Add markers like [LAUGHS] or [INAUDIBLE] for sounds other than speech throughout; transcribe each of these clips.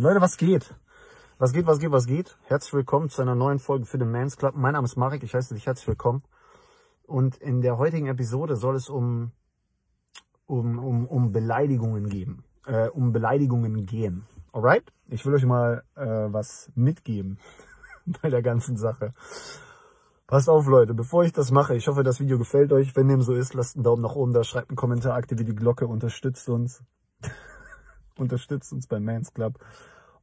Leute, was geht? Was geht, was geht, was geht? Herzlich willkommen zu einer neuen Folge für den Mans Club. Mein Name ist Marek, ich heiße dich herzlich willkommen. Und in der heutigen Episode soll es um, um, um, um Beleidigungen geben. Äh, um Beleidigungen gehen. Alright? Ich will euch mal äh, was mitgeben [LAUGHS] bei der ganzen Sache. Passt auf, Leute, bevor ich das mache, ich hoffe, das Video gefällt euch. Wenn dem so ist, lasst einen Daumen nach oben da, schreibt einen Kommentar, aktiviert die Glocke, unterstützt uns. Unterstützt uns beim Mans Club.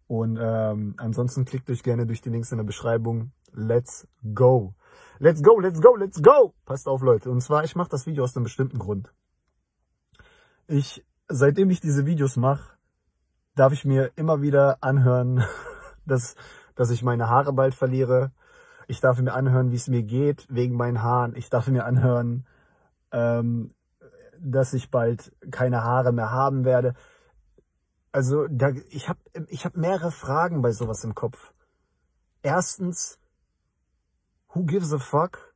Und ähm, ansonsten klickt euch gerne durch die Links in der Beschreibung. Let's go. Let's go, let's go, let's go. Passt auf, Leute. Und zwar, ich mache das Video aus einem bestimmten Grund. Ich, seitdem ich diese Videos mache, darf ich mir immer wieder anhören, [LAUGHS] dass, dass ich meine Haare bald verliere. Ich darf mir anhören, wie es mir geht wegen meinen Haaren. Ich darf mir anhören, ähm, dass ich bald keine Haare mehr haben werde. Also da, ich habe ich hab mehrere Fragen bei sowas im Kopf. Erstens, who gives a fuck?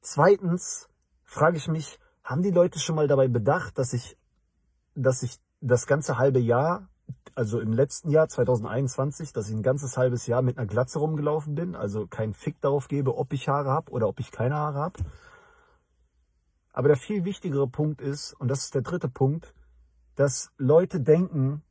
Zweitens frage ich mich, haben die Leute schon mal dabei bedacht, dass ich, dass ich das ganze halbe Jahr, also im letzten Jahr 2021, dass ich ein ganzes halbes Jahr mit einer Glatze rumgelaufen bin, also keinen Fick darauf gebe, ob ich Haare habe oder ob ich keine Haare habe. Aber der viel wichtigere Punkt ist, und das ist der dritte Punkt, dass Leute denken,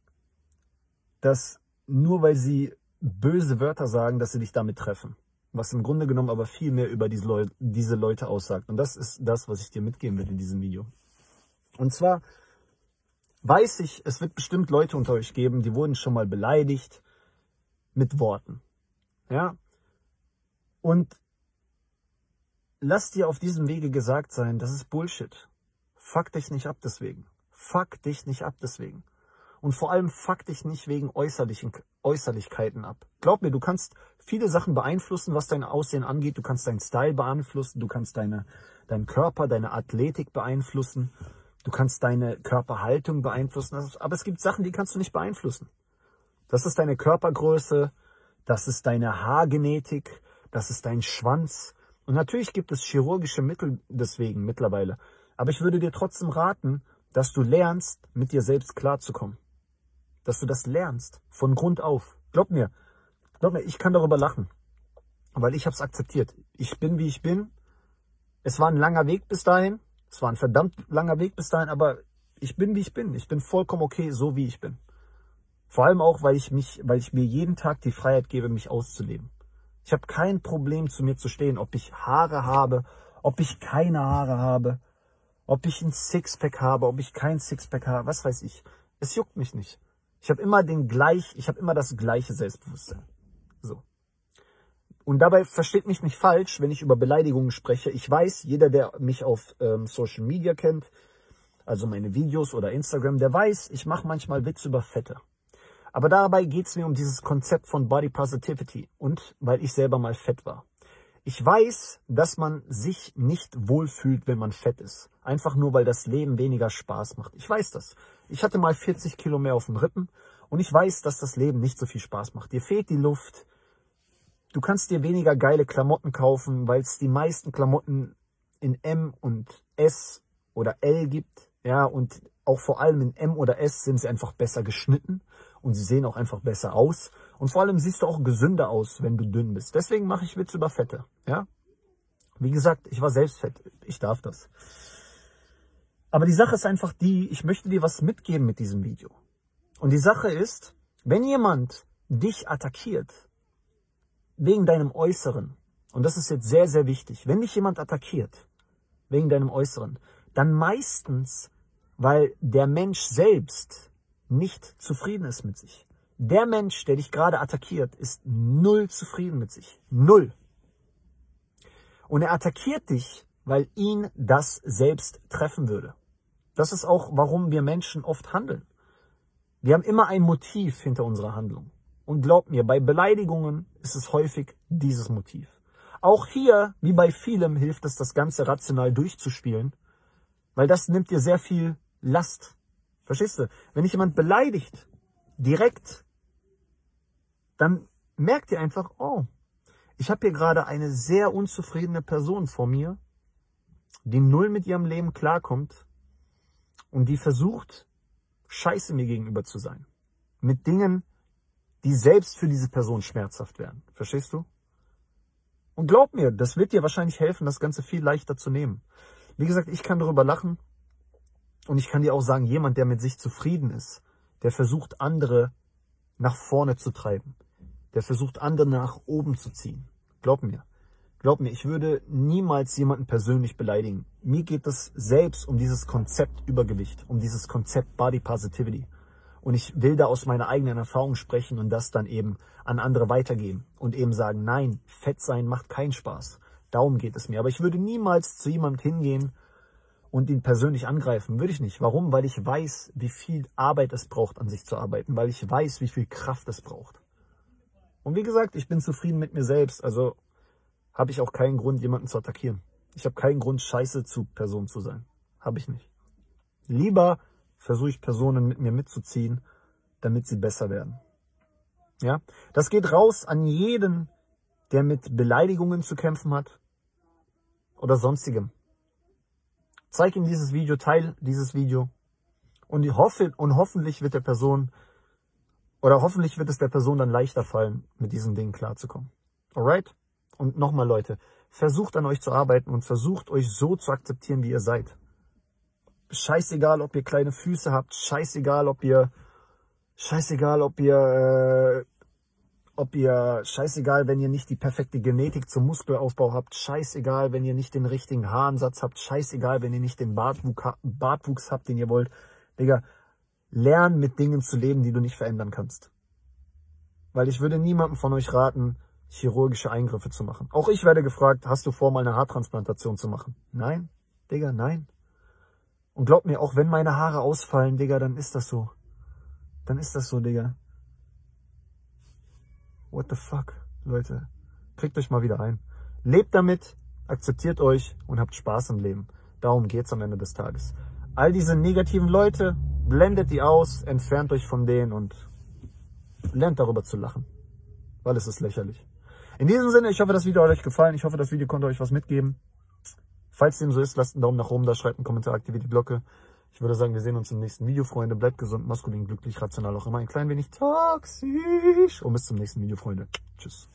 dass nur weil sie böse Wörter sagen, dass sie dich damit treffen. Was im Grunde genommen aber viel mehr über diese Leute, diese Leute aussagt. Und das ist das, was ich dir mitgeben will in diesem Video. Und zwar weiß ich, es wird bestimmt Leute unter euch geben, die wurden schon mal beleidigt mit Worten. Ja? Und lass dir auf diesem Wege gesagt sein, das ist Bullshit. Fuck dich nicht ab deswegen. Fuck dich nicht ab deswegen. Und vor allem fuck dich nicht wegen äußerlichen, Äußerlichkeiten ab. Glaub mir, du kannst viele Sachen beeinflussen, was dein Aussehen angeht. Du kannst deinen Style beeinflussen, du kannst deine, deinen Körper, deine Athletik beeinflussen, du kannst deine Körperhaltung beeinflussen. Aber es gibt Sachen, die kannst du nicht beeinflussen. Das ist deine Körpergröße, das ist deine Haargenetik, das ist dein Schwanz. Und natürlich gibt es chirurgische Mittel deswegen mittlerweile. Aber ich würde dir trotzdem raten, dass du lernst, mit dir selbst klarzukommen. Dass du das lernst, von Grund auf. Glaub mir, glaub mir, ich kann darüber lachen, weil ich habe es akzeptiert. Ich bin, wie ich bin. Es war ein langer Weg bis dahin. Es war ein verdammt langer Weg bis dahin, aber ich bin, wie ich bin. Ich bin vollkommen okay, so wie ich bin. Vor allem auch, weil ich mich, weil ich mir jeden Tag die Freiheit gebe, mich auszuleben. Ich habe kein Problem, zu mir zu stehen, ob ich Haare habe, ob ich keine Haare habe ob ich ein Sixpack habe, ob ich kein Sixpack habe, was weiß ich. Es juckt mich nicht. Ich habe immer den gleich, ich habe immer das gleiche Selbstbewusstsein. So. Und dabei versteht mich nicht falsch, wenn ich über Beleidigungen spreche. Ich weiß, jeder, der mich auf ähm, Social Media kennt, also meine Videos oder Instagram, der weiß, ich mache manchmal Witze über Fette. Aber dabei geht es mir um dieses Konzept von Body Positivity und weil ich selber mal fett war. Ich weiß, dass man sich nicht wohlfühlt, wenn man fett ist. Einfach nur, weil das Leben weniger Spaß macht. Ich weiß das. Ich hatte mal 40 Kilo mehr auf den Rippen und ich weiß, dass das Leben nicht so viel Spaß macht. Dir fehlt die Luft. Du kannst dir weniger geile Klamotten kaufen, weil es die meisten Klamotten in M und S oder L gibt. Ja, und auch vor allem in M oder S sind sie einfach besser geschnitten und sie sehen auch einfach besser aus. Und vor allem siehst du auch gesünder aus, wenn du dünn bist. Deswegen mache ich Witze über Fette. Ja? Wie gesagt, ich war selbst fett. Ich darf das. Aber die Sache ist einfach die, ich möchte dir was mitgeben mit diesem Video. Und die Sache ist, wenn jemand dich attackiert, wegen deinem Äußeren, und das ist jetzt sehr, sehr wichtig, wenn dich jemand attackiert, wegen deinem Äußeren, dann meistens, weil der Mensch selbst nicht zufrieden ist mit sich. Der Mensch, der dich gerade attackiert, ist null zufrieden mit sich. Null. Und er attackiert dich, weil ihn das selbst treffen würde. Das ist auch, warum wir Menschen oft handeln. Wir haben immer ein Motiv hinter unserer Handlung. Und glaub mir, bei Beleidigungen ist es häufig dieses Motiv. Auch hier, wie bei vielem, hilft es, das Ganze rational durchzuspielen, weil das nimmt dir sehr viel Last Verstehst du? Wenn dich jemand beleidigt, direkt, dann merkt ihr einfach, oh, ich habe hier gerade eine sehr unzufriedene Person vor mir, die null mit ihrem Leben klarkommt und die versucht, scheiße mir gegenüber zu sein. Mit Dingen, die selbst für diese Person schmerzhaft werden. Verstehst du? Und glaub mir, das wird dir wahrscheinlich helfen, das Ganze viel leichter zu nehmen. Wie gesagt, ich kann darüber lachen und ich kann dir auch sagen, jemand, der mit sich zufrieden ist, der versucht, andere nach vorne zu treiben, der versucht, andere nach oben zu ziehen. Glaub mir. Glaub mir, ich würde niemals jemanden persönlich beleidigen. Mir geht es selbst um dieses Konzept Übergewicht, um dieses Konzept Body Positivity. Und ich will da aus meiner eigenen Erfahrung sprechen und das dann eben an andere weitergeben und eben sagen, nein, Fett sein macht keinen Spaß. Darum geht es mir. Aber ich würde niemals zu jemandem hingehen und ihn persönlich angreifen. Würde ich nicht. Warum? Weil ich weiß, wie viel Arbeit es braucht, an sich zu arbeiten. Weil ich weiß, wie viel Kraft es braucht. Und wie gesagt, ich bin zufrieden mit mir selbst. Also habe ich auch keinen Grund, jemanden zu attackieren. Ich habe keinen Grund, scheiße zu Person zu sein. Habe ich nicht. Lieber versuche ich Personen mit mir mitzuziehen, damit sie besser werden. Ja, das geht raus an jeden, der mit Beleidigungen zu kämpfen hat oder sonstigem. Zeig ihm dieses Video, teil dieses Video und, hoffe, und hoffentlich wird der Person oder hoffentlich wird es der Person dann leichter fallen, mit diesen Dingen klarzukommen. Alright? Und nochmal Leute, versucht an euch zu arbeiten und versucht euch so zu akzeptieren, wie ihr seid. Scheißegal, ob ihr kleine Füße habt, scheißegal, ob ihr, scheißegal, ob ihr, äh, ob ihr, scheißegal, wenn ihr nicht die perfekte Genetik zum Muskelaufbau habt, scheißegal, wenn ihr nicht den richtigen Haaransatz habt, scheißegal, wenn ihr nicht den Bartwuchs, habt, den ihr wollt. Digga, lern mit Dingen zu leben, die du nicht verändern kannst. Weil ich würde niemandem von euch raten, chirurgische Eingriffe zu machen. Auch ich werde gefragt, hast du vor, mal eine Haartransplantation zu machen? Nein, Digga, nein. Und glaub mir, auch wenn meine Haare ausfallen, Digga, dann ist das so. Dann ist das so, Digga. What the fuck, Leute. Kriegt euch mal wieder ein. Lebt damit, akzeptiert euch und habt Spaß im Leben. Darum geht's am Ende des Tages. All diese negativen Leute, blendet die aus, entfernt euch von denen und lernt darüber zu lachen. Weil es ist lächerlich. In diesem Sinne, ich hoffe, das Video hat euch gefallen. Ich hoffe, das Video konnte euch was mitgeben. Falls dem so ist, lasst einen Daumen nach oben da, schreibt einen Kommentar, aktiviert die Glocke. Ich würde sagen, wir sehen uns im nächsten Video, Freunde. Bleibt gesund, maskulin, glücklich, rational, auch immer ein klein wenig toxisch. Und bis zum nächsten Video, Freunde. Tschüss.